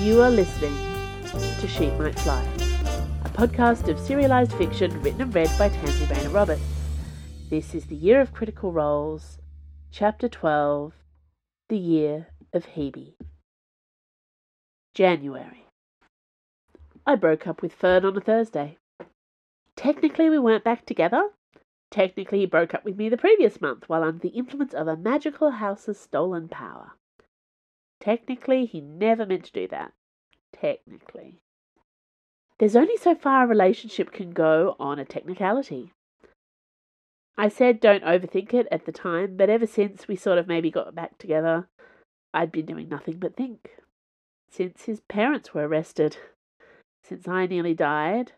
You are listening to Sheep Might Fly, a podcast of serialised fiction written and read by Tansy Rayner Roberts. This is the Year of Critical Roles, Chapter 12 The Year of Hebe. January. I broke up with Fern on a Thursday. Technically, we weren't back together. Technically, he broke up with me the previous month while under the influence of a magical house's stolen power. Technically, he never meant to do that. Technically. There's only so far a relationship can go on a technicality. I said don't overthink it at the time, but ever since we sort of maybe got back together, I'd been doing nothing but think. Since his parents were arrested, since I nearly died,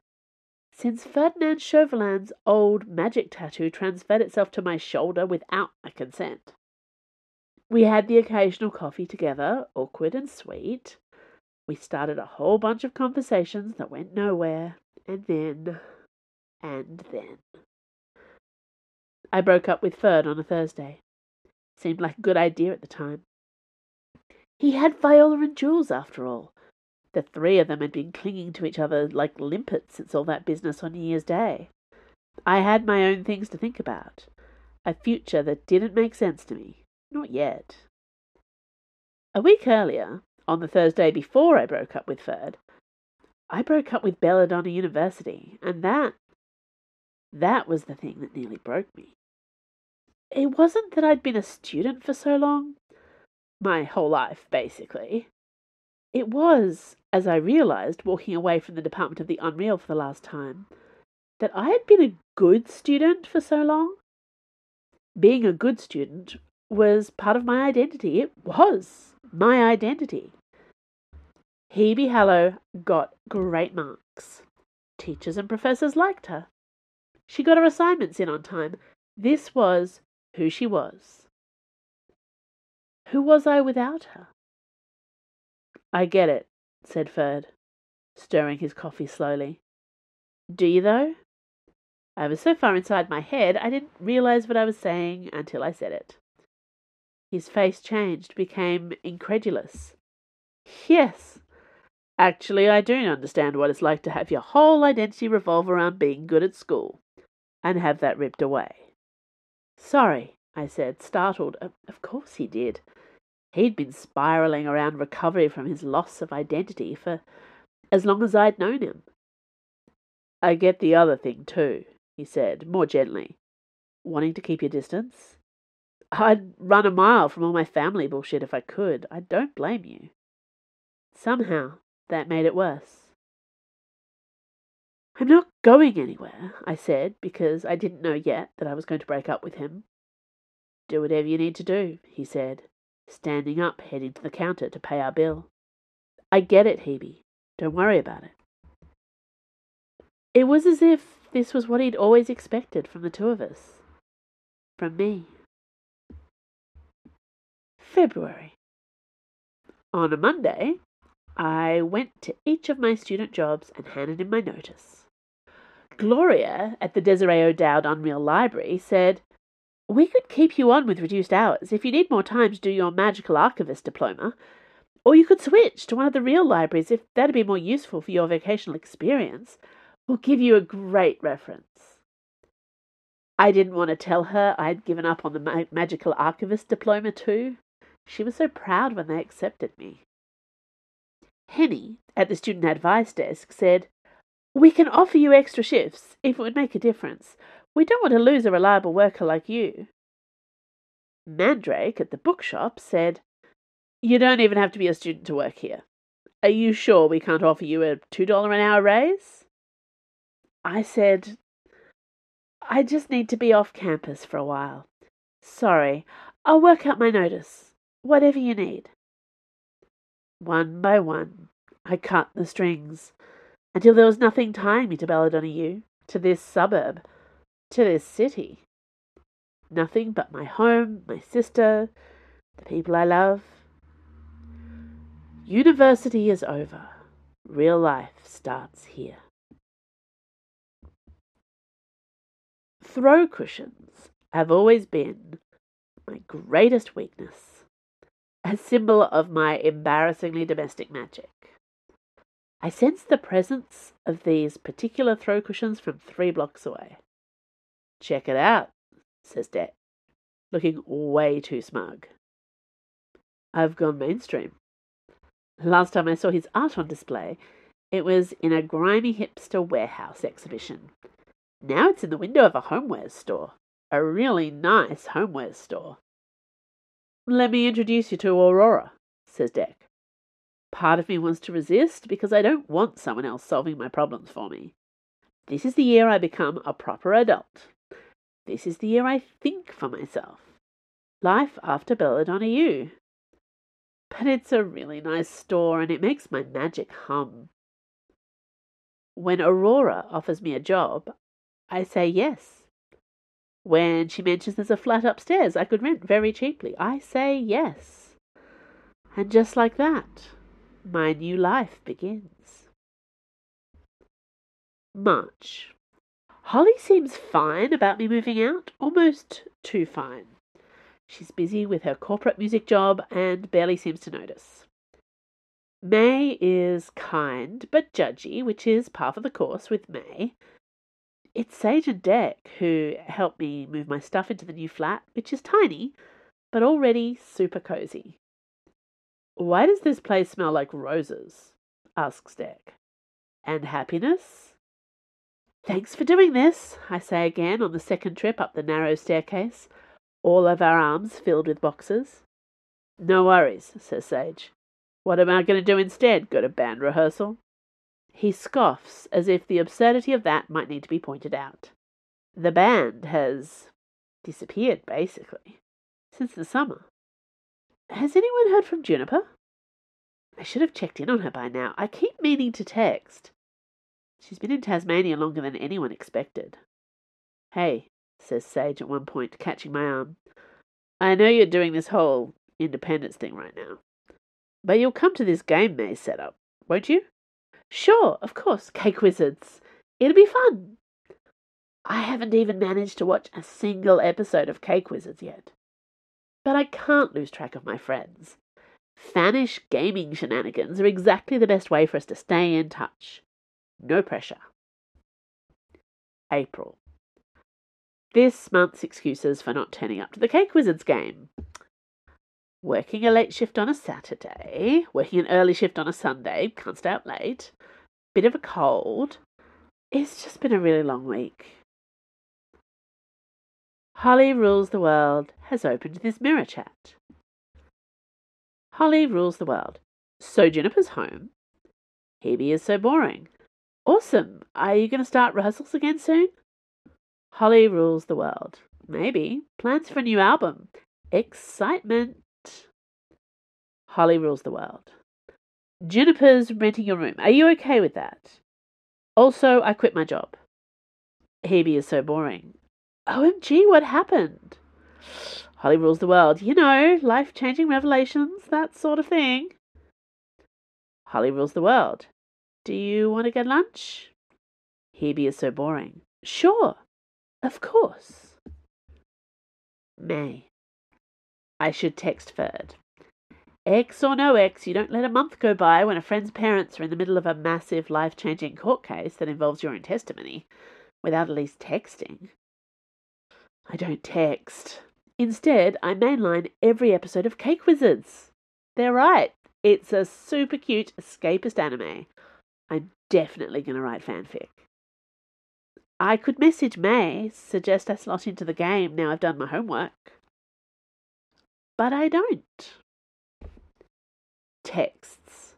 since Ferdinand Chauvelin's old magic tattoo transferred itself to my shoulder without my consent. We had the occasional coffee together, awkward and sweet. We started a whole bunch of conversations that went nowhere, and then, and then. I broke up with Ferd on a Thursday. Seemed like a good idea at the time. He had Viola and Jules, after all. The three of them had been clinging to each other like limpets since all that business on New Year's Day. I had my own things to think about, a future that didn't make sense to me. Not yet. A week earlier, on the Thursday before I broke up with Ferd, I broke up with Belladonna University, and that that was the thing that nearly broke me. It wasn't that I'd been a student for so long, my whole life, basically. It was, as I realized walking away from the Department of the Unreal for the last time, that I had been a good student for so long. Being a good student was part of my identity. It was my identity. Hebe Hallow got great marks. Teachers and professors liked her. She got her assignments in on time. This was who she was. Who was I without her? I get it, said Ferd, stirring his coffee slowly. Do you, though? I was so far inside my head I didn't realize what I was saying until I said it. His face changed, became incredulous. Yes, actually, I do understand what it's like to have your whole identity revolve around being good at school, and have that ripped away. Sorry, I said, startled. Of course he did. He'd been spiraling around recovery from his loss of identity for as long as I'd known him. I get the other thing, too, he said, more gently. Wanting to keep your distance? I'd run a mile from all my family bullshit if I could. I don't blame you. Somehow, that made it worse. I'm not going anywhere, I said, because I didn't know yet that I was going to break up with him. Do whatever you need to do, he said, standing up, heading to the counter to pay our bill. I get it, Hebe. Don't worry about it. It was as if this was what he'd always expected from the two of us. From me. February. On a Monday, I went to each of my student jobs and handed in my notice. Gloria at the Desiree O'Dowd Unreal Library said, We could keep you on with reduced hours if you need more time to do your magical archivist diploma, or you could switch to one of the real libraries if that'd be more useful for your vocational experience. We'll give you a great reference. I didn't want to tell her I'd given up on the ma- magical archivist diploma too. She was so proud when they accepted me. Henny, at the student advice desk, said, We can offer you extra shifts if it would make a difference. We don't want to lose a reliable worker like you. Mandrake at the bookshop said, You don't even have to be a student to work here. Are you sure we can't offer you a $2 an hour raise? I said, I just need to be off campus for a while. Sorry, I'll work out my notice. Whatever you need. One by one, I cut the strings until there was nothing tying me to Belladonna U, to this suburb, to this city. Nothing but my home, my sister, the people I love. University is over. Real life starts here. Throw cushions have always been my greatest weakness a symbol of my embarrassingly domestic magic. I sense the presence of these particular throw cushions from three blocks away. Check it out, says Dec, looking way too smug. I've gone mainstream. Last time I saw his art on display, it was in a grimy hipster warehouse exhibition. Now it's in the window of a homewares store, a really nice homewares store. Let me introduce you to Aurora, says Dec. Part of me wants to resist because I don't want someone else solving my problems for me. This is the year I become a proper adult. This is the year I think for myself. Life after Belladonna U. But it's a really nice store and it makes my magic hum. When Aurora offers me a job, I say yes. When she mentions there's a flat upstairs I could rent very cheaply, I say yes. And just like that, my new life begins. March. Holly seems fine about me moving out, almost too fine. She's busy with her corporate music job and barely seems to notice. May is kind but judgy, which is par for the course with May. It's Sage and Dec who helped me move my stuff into the new flat, which is tiny, but already super cozy. Why does this place smell like roses? asks Dec. And happiness? Thanks for doing this, I say again on the second trip up the narrow staircase, all of our arms filled with boxes. No worries, says Sage. What am I going to do instead? Go to band rehearsal? He scoffs as if the absurdity of that might need to be pointed out. The band has disappeared, basically, since the summer. Has anyone heard from Juniper? I should have checked in on her by now. I keep meaning to text. She's been in Tasmania longer than anyone expected. Hey, says Sage at one point, catching my arm. I know you're doing this whole independence thing right now. But you'll come to this game May set up, won't you? Sure, of course, Cake Wizards. It'll be fun. I haven't even managed to watch a single episode of Cake Wizards yet. But I can't lose track of my friends. Fanish gaming shenanigans are exactly the best way for us to stay in touch. No pressure. April. This month's excuses for not turning up to the Cake Wizards game. Working a late shift on a Saturday, working an early shift on a Sunday, can't stay up late, bit of a cold. It's just been a really long week. Holly Rules the World has opened this mirror chat. Holly rules the world. So Juniper's home. Hebe is so boring. Awesome. Are you going to start rehearsals again soon? Holly rules the world. Maybe. Plans for a new album. Excitement. Holly rules the world. Juniper's renting your room. Are you okay with that? Also, I quit my job. Hebe is so boring. OMG, what happened? Holly rules the world. You know, life changing revelations, that sort of thing. Holly rules the world. Do you want to get lunch? Hebe is so boring. Sure, of course. May. I should text Ferd. X or no X, you don't let a month go by when a friend's parents are in the middle of a massive life changing court case that involves your own testimony without at least texting. I don't text. Instead, I mainline every episode of Cake Wizards. They're right. It's a super cute escapist anime. I'm definitely going to write fanfic. I could message May, suggest I slot into the game now I've done my homework. But I don't. Texts.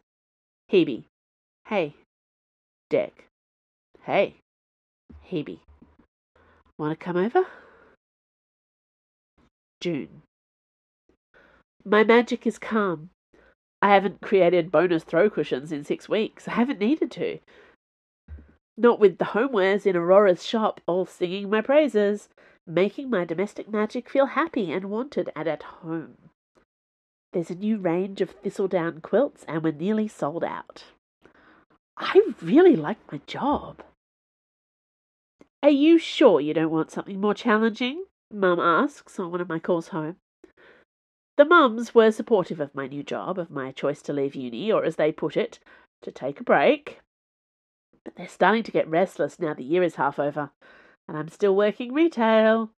Hebe. Hey. Dec. Hey. Hebe. Want to come over? June. My magic is calm. I haven't created bonus throw cushions in six weeks. I haven't needed to. Not with the homewares in Aurora's shop all singing my praises, making my domestic magic feel happy and wanted and at home. There's a new range of thistledown quilts, and we're nearly sold out. I really like my job. Are you sure you don't want something more challenging? Mum asks on one of my calls home. The mums were supportive of my new job, of my choice to leave uni, or as they put it, to take a break. But they're starting to get restless now the year is half over, and I'm still working retail.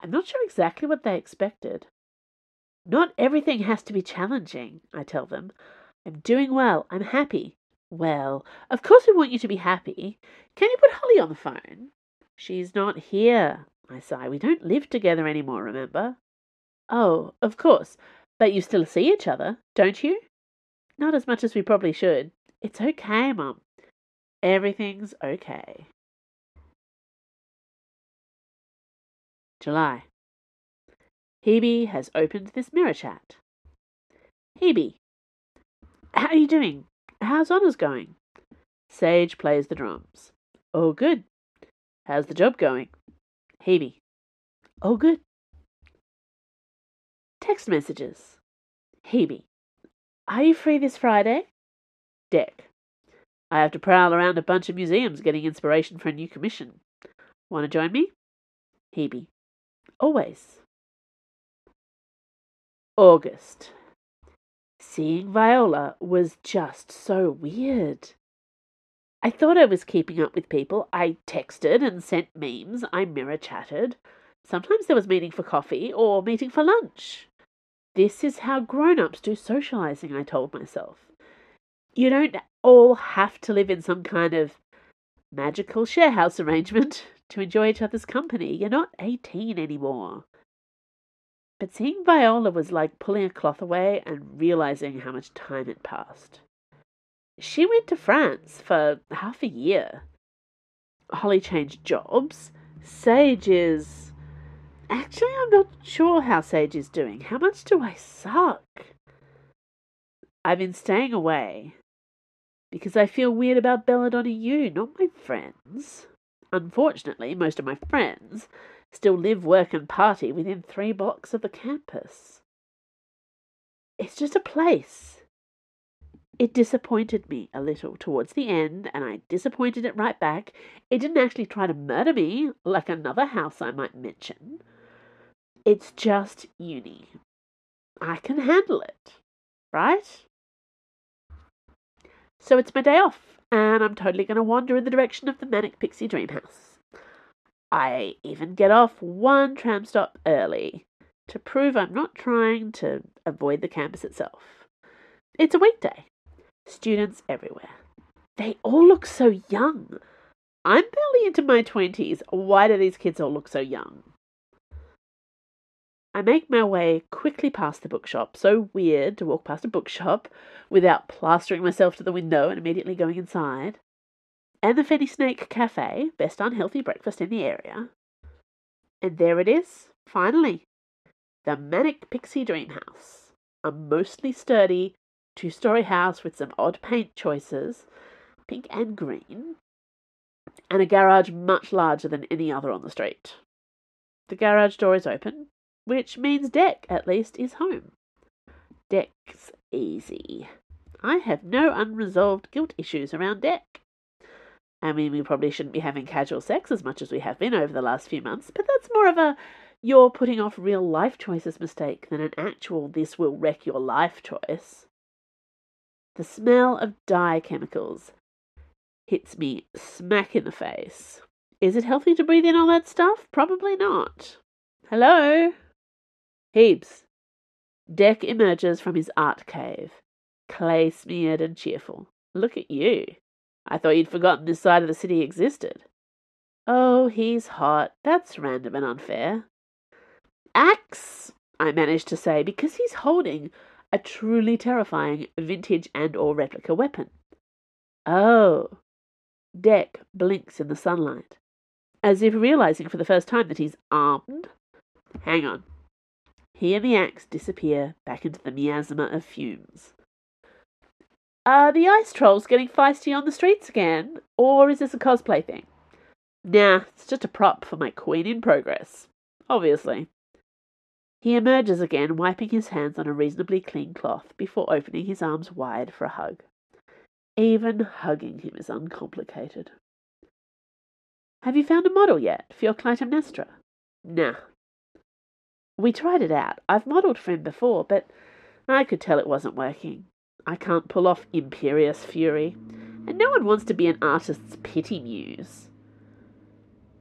I'm not sure exactly what they expected. Not everything has to be challenging, I tell them. I'm doing well. I'm happy. Well, of course we want you to be happy. Can you put Holly on the phone? She's not here, I sigh. We don't live together anymore, remember? Oh, of course. But you still see each other, don't you? Not as much as we probably should. It's okay, Mum. Everything's okay. July. Hebe has opened this mirror chat. Hebe, how are you doing? How's honours going? Sage plays the drums. Oh, good. How's the job going? Hebe. Oh, good. Text messages. Hebe. Are you free this Friday? Dec. I have to prowl around a bunch of museums getting inspiration for a new commission. Want to join me? Hebe. Always. August. Seeing Viola was just so weird. I thought I was keeping up with people. I texted and sent memes. I mirror chatted. Sometimes there was meeting for coffee or meeting for lunch. This is how grown ups do socializing, I told myself. You don't all have to live in some kind of magical sharehouse arrangement to enjoy each other's company. You're not 18 anymore. But seeing Viola was like pulling a cloth away and realizing how much time had passed. She went to France for half a year. Holly changed jobs. Sage is Actually, I'm not sure how Sage is doing. How much do I suck? I've been staying away because I feel weird about Belladonna U, not my friends. Unfortunately, most of my friends still live, work, and party within three blocks of the campus. It's just a place. It disappointed me a little towards the end, and I disappointed it right back. It didn't actually try to murder me like another house I might mention. It's just uni. I can handle it, right? So it's my day off, and I'm totally going to wander in the direction of the Manic Pixie Dream House. I even get off one tram stop early to prove I'm not trying to avoid the campus itself. It's a weekday. Students everywhere. They all look so young. I'm barely into my 20s. Why do these kids all look so young? I make my way quickly past the bookshop, so weird to walk past a bookshop without plastering myself to the window and immediately going inside, and the Fenny Snake Cafe, best unhealthy breakfast in the area. And there it is, finally, the Manic Pixie Dream House, a mostly sturdy two story house with some odd paint choices, pink and green, and a garage much larger than any other on the street. The garage door is open, which means Dec, at least, is home. Dec's easy. I have no unresolved guilt issues around Dec. I mean, we probably shouldn't be having casual sex as much as we have been over the last few months, but that's more of a you're putting off real life choices mistake than an actual this will wreck your life choice. The smell of dye chemicals hits me smack in the face. Is it healthy to breathe in all that stuff? Probably not. Hello? Heaps. Dec emerges from his art cave, clay smeared and cheerful. Look at you. I thought you'd forgotten this side of the city existed. Oh, he's hot. That's random and unfair. Axe, I managed to say, because he's holding a truly terrifying vintage and or replica weapon. Oh. Dec blinks in the sunlight, as if realizing for the first time that he's armed. Hang on. He and the axe disappear back into the miasma of fumes. Are the ice trolls getting feisty on the streets again? Or is this a cosplay thing? Nah, it's just a prop for my queen in progress. Obviously. He emerges again, wiping his hands on a reasonably clean cloth before opening his arms wide for a hug. Even hugging him is uncomplicated. Have you found a model yet for your Clytemnestra? Nah, we tried it out. I've modelled for him before, but I could tell it wasn't working. I can't pull off imperious fury, and no one wants to be an artist's pity muse.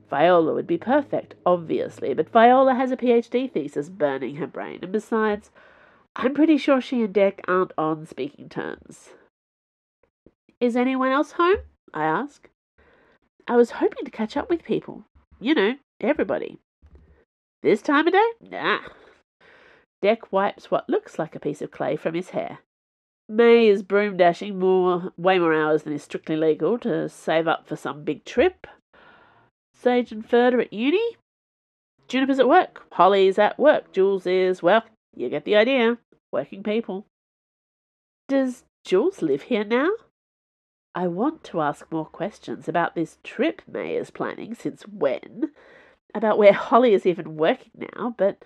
Viola would be perfect, obviously, but Viola has a PhD thesis burning her brain, and besides, I'm pretty sure she and Dec aren't on speaking terms. Is anyone else home? I ask. I was hoping to catch up with people. You know, everybody. This time of day? Nah. Dec wipes what looks like a piece of clay from his hair. May is broom dashing more, way more hours than is strictly legal to save up for some big trip. Sage and Ferda at uni. Juniper's at work. Holly's at work. Jules is, well, you get the idea. Working people. Does Jules live here now? I want to ask more questions about this trip May is planning, since when, about where Holly is even working now, but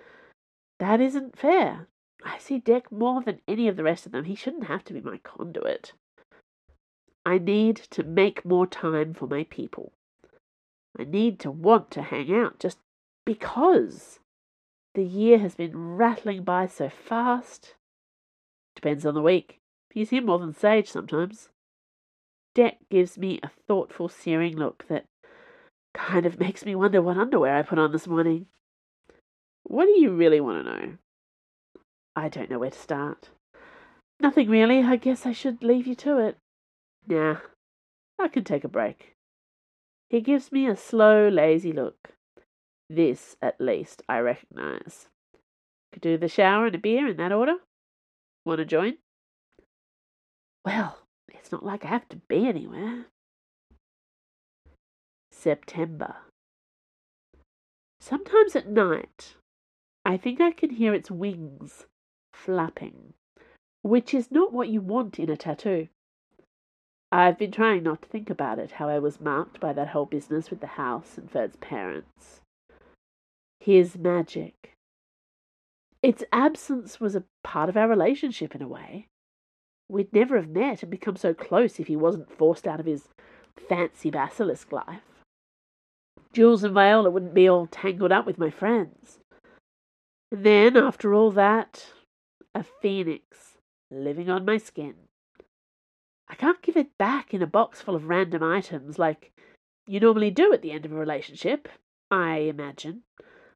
that isn't fair. I see Dec more than any of the rest of them. He shouldn't have to be my conduit. I need to make more time for my people. I need to want to hang out just because. The year has been rattling by so fast. Depends on the week. He's here more than Sage sometimes. Dec gives me a thoughtful, searing look that kind of makes me wonder what underwear I put on this morning. What do you really want to know? I don't know where to start. Nothing really. I guess I should leave you to it. Nah, I can take a break. He gives me a slow, lazy look. This, at least, I recognize. Could do the shower and a beer in that order. Want to join? Well, it's not like I have to be anywhere. September. Sometimes at night, I think I can hear its wings flapping, which is not what you want in a tattoo. I've been trying not to think about it, how I was marked by that whole business with the house and Ferd's parents. His magic. Its absence was a part of our relationship in a way. We'd never have met and become so close if he wasn't forced out of his fancy basilisk life. Jules and Viola wouldn't be all tangled up with my friends. And then, after all that, a phoenix living on my skin. I can't give it back in a box full of random items like you normally do at the end of a relationship, I imagine.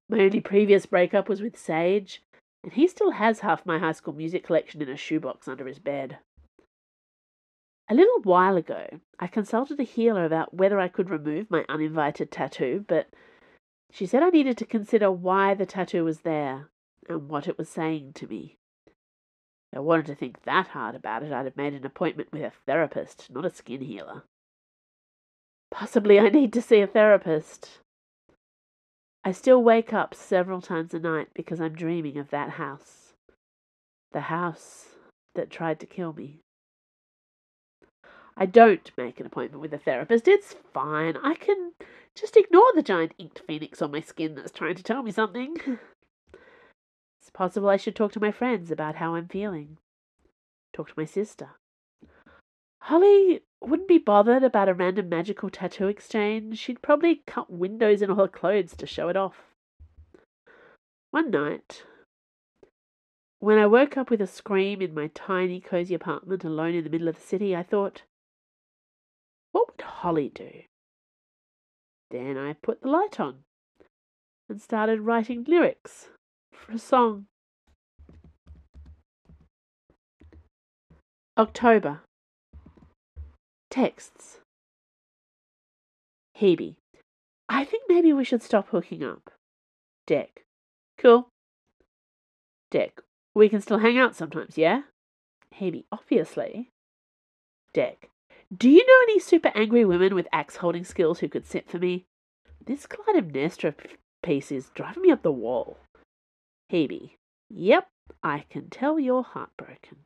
My only previous breakup was with Sage, and he still has half my high school music collection in a shoebox under his bed. A little while ago, I consulted a healer about whether I could remove my uninvited tattoo, but she said I needed to consider why the tattoo was there and what it was saying to me. I wanted to think that hard about it, I'd have made an appointment with a therapist, not a skin healer. Possibly I need to see a therapist. I still wake up several times a night because I'm dreaming of that house. The house that tried to kill me. I don't make an appointment with a therapist. It's fine. I can just ignore the giant inked phoenix on my skin that's trying to tell me something. It's possible I should talk to my friends about how I'm feeling. Talk to my sister. Holly wouldn't be bothered about a random magical tattoo exchange. She'd probably cut windows in all her clothes to show it off. One night, when I woke up with a scream in my tiny, cozy apartment alone in the middle of the city, I thought, what would Holly do? Then I put the light on and started writing lyrics for a song. October. Texts. Hebe. I think maybe we should stop hooking up. Dec. Cool. Dec. We can still hang out sometimes, yeah? Hebe. Obviously. Dec. Do you know any super angry women with axe holding skills who could sit for me? This Clytemnestra piece is driving me up the wall. Hebe. Yep, I can tell you're heartbroken.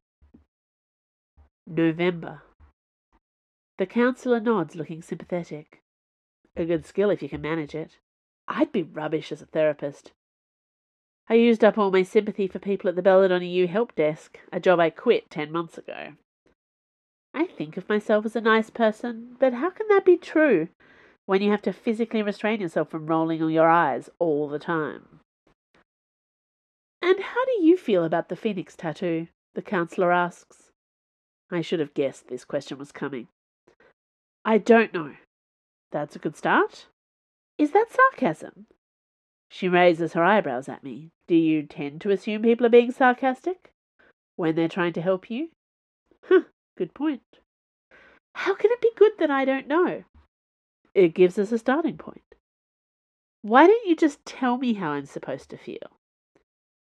November. The counsellor nods, looking sympathetic. A good skill if you can manage it. I'd be rubbish as a therapist. I used up all my sympathy for people at the Belladonna U help desk, a job I quit ten months ago. I think of myself as a nice person, but how can that be true when you have to physically restrain yourself from rolling your eyes all the time? And how do you feel about the phoenix tattoo? the counsellor asks. I should have guessed this question was coming. I don't know. That's a good start. Is that sarcasm? She raises her eyebrows at me. Do you tend to assume people are being sarcastic when they're trying to help you? Huh, good point. How can it be good that I don't know? It gives us a starting point. Why don't you just tell me how I'm supposed to feel?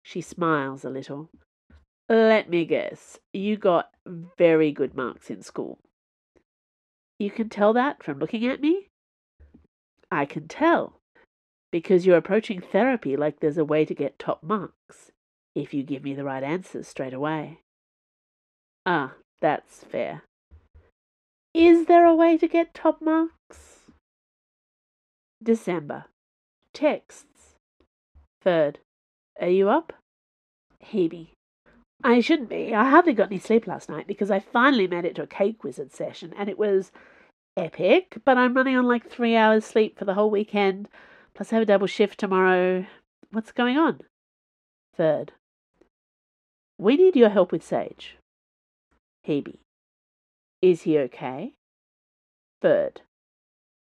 She smiles a little. Let me guess, you got very good marks in school. You can tell that from looking at me? I can tell, because you're approaching therapy like there's a way to get top marks, if you give me the right answers straight away. Ah, that's fair. Is there a way to get top marks? December. Texts. Ferd. Are you up? Hebe. I shouldn't be. I hardly got any sleep last night because I finally made it to a cake wizard session and it was epic, but I'm running on like three hours sleep for the whole weekend, plus I have a double shift tomorrow. What's going on? Ferd. We need your help with Sage. Hebe. Is he okay? Ferd.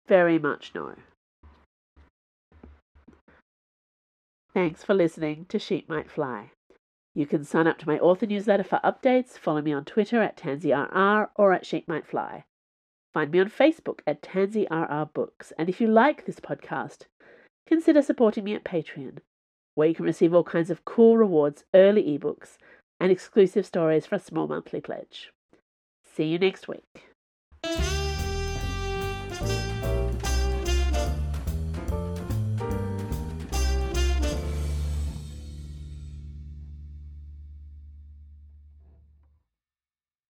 Very much no. Thanks for listening to Sheep Might Fly. You can sign up to my author newsletter for updates, follow me on Twitter at TansyRR or at Sheep Might Fly. Find me on Facebook at TansyRR Books, and if you like this podcast, consider supporting me at Patreon, where you can receive all kinds of cool rewards, early ebooks, and exclusive stories for a small monthly pledge. See you next week.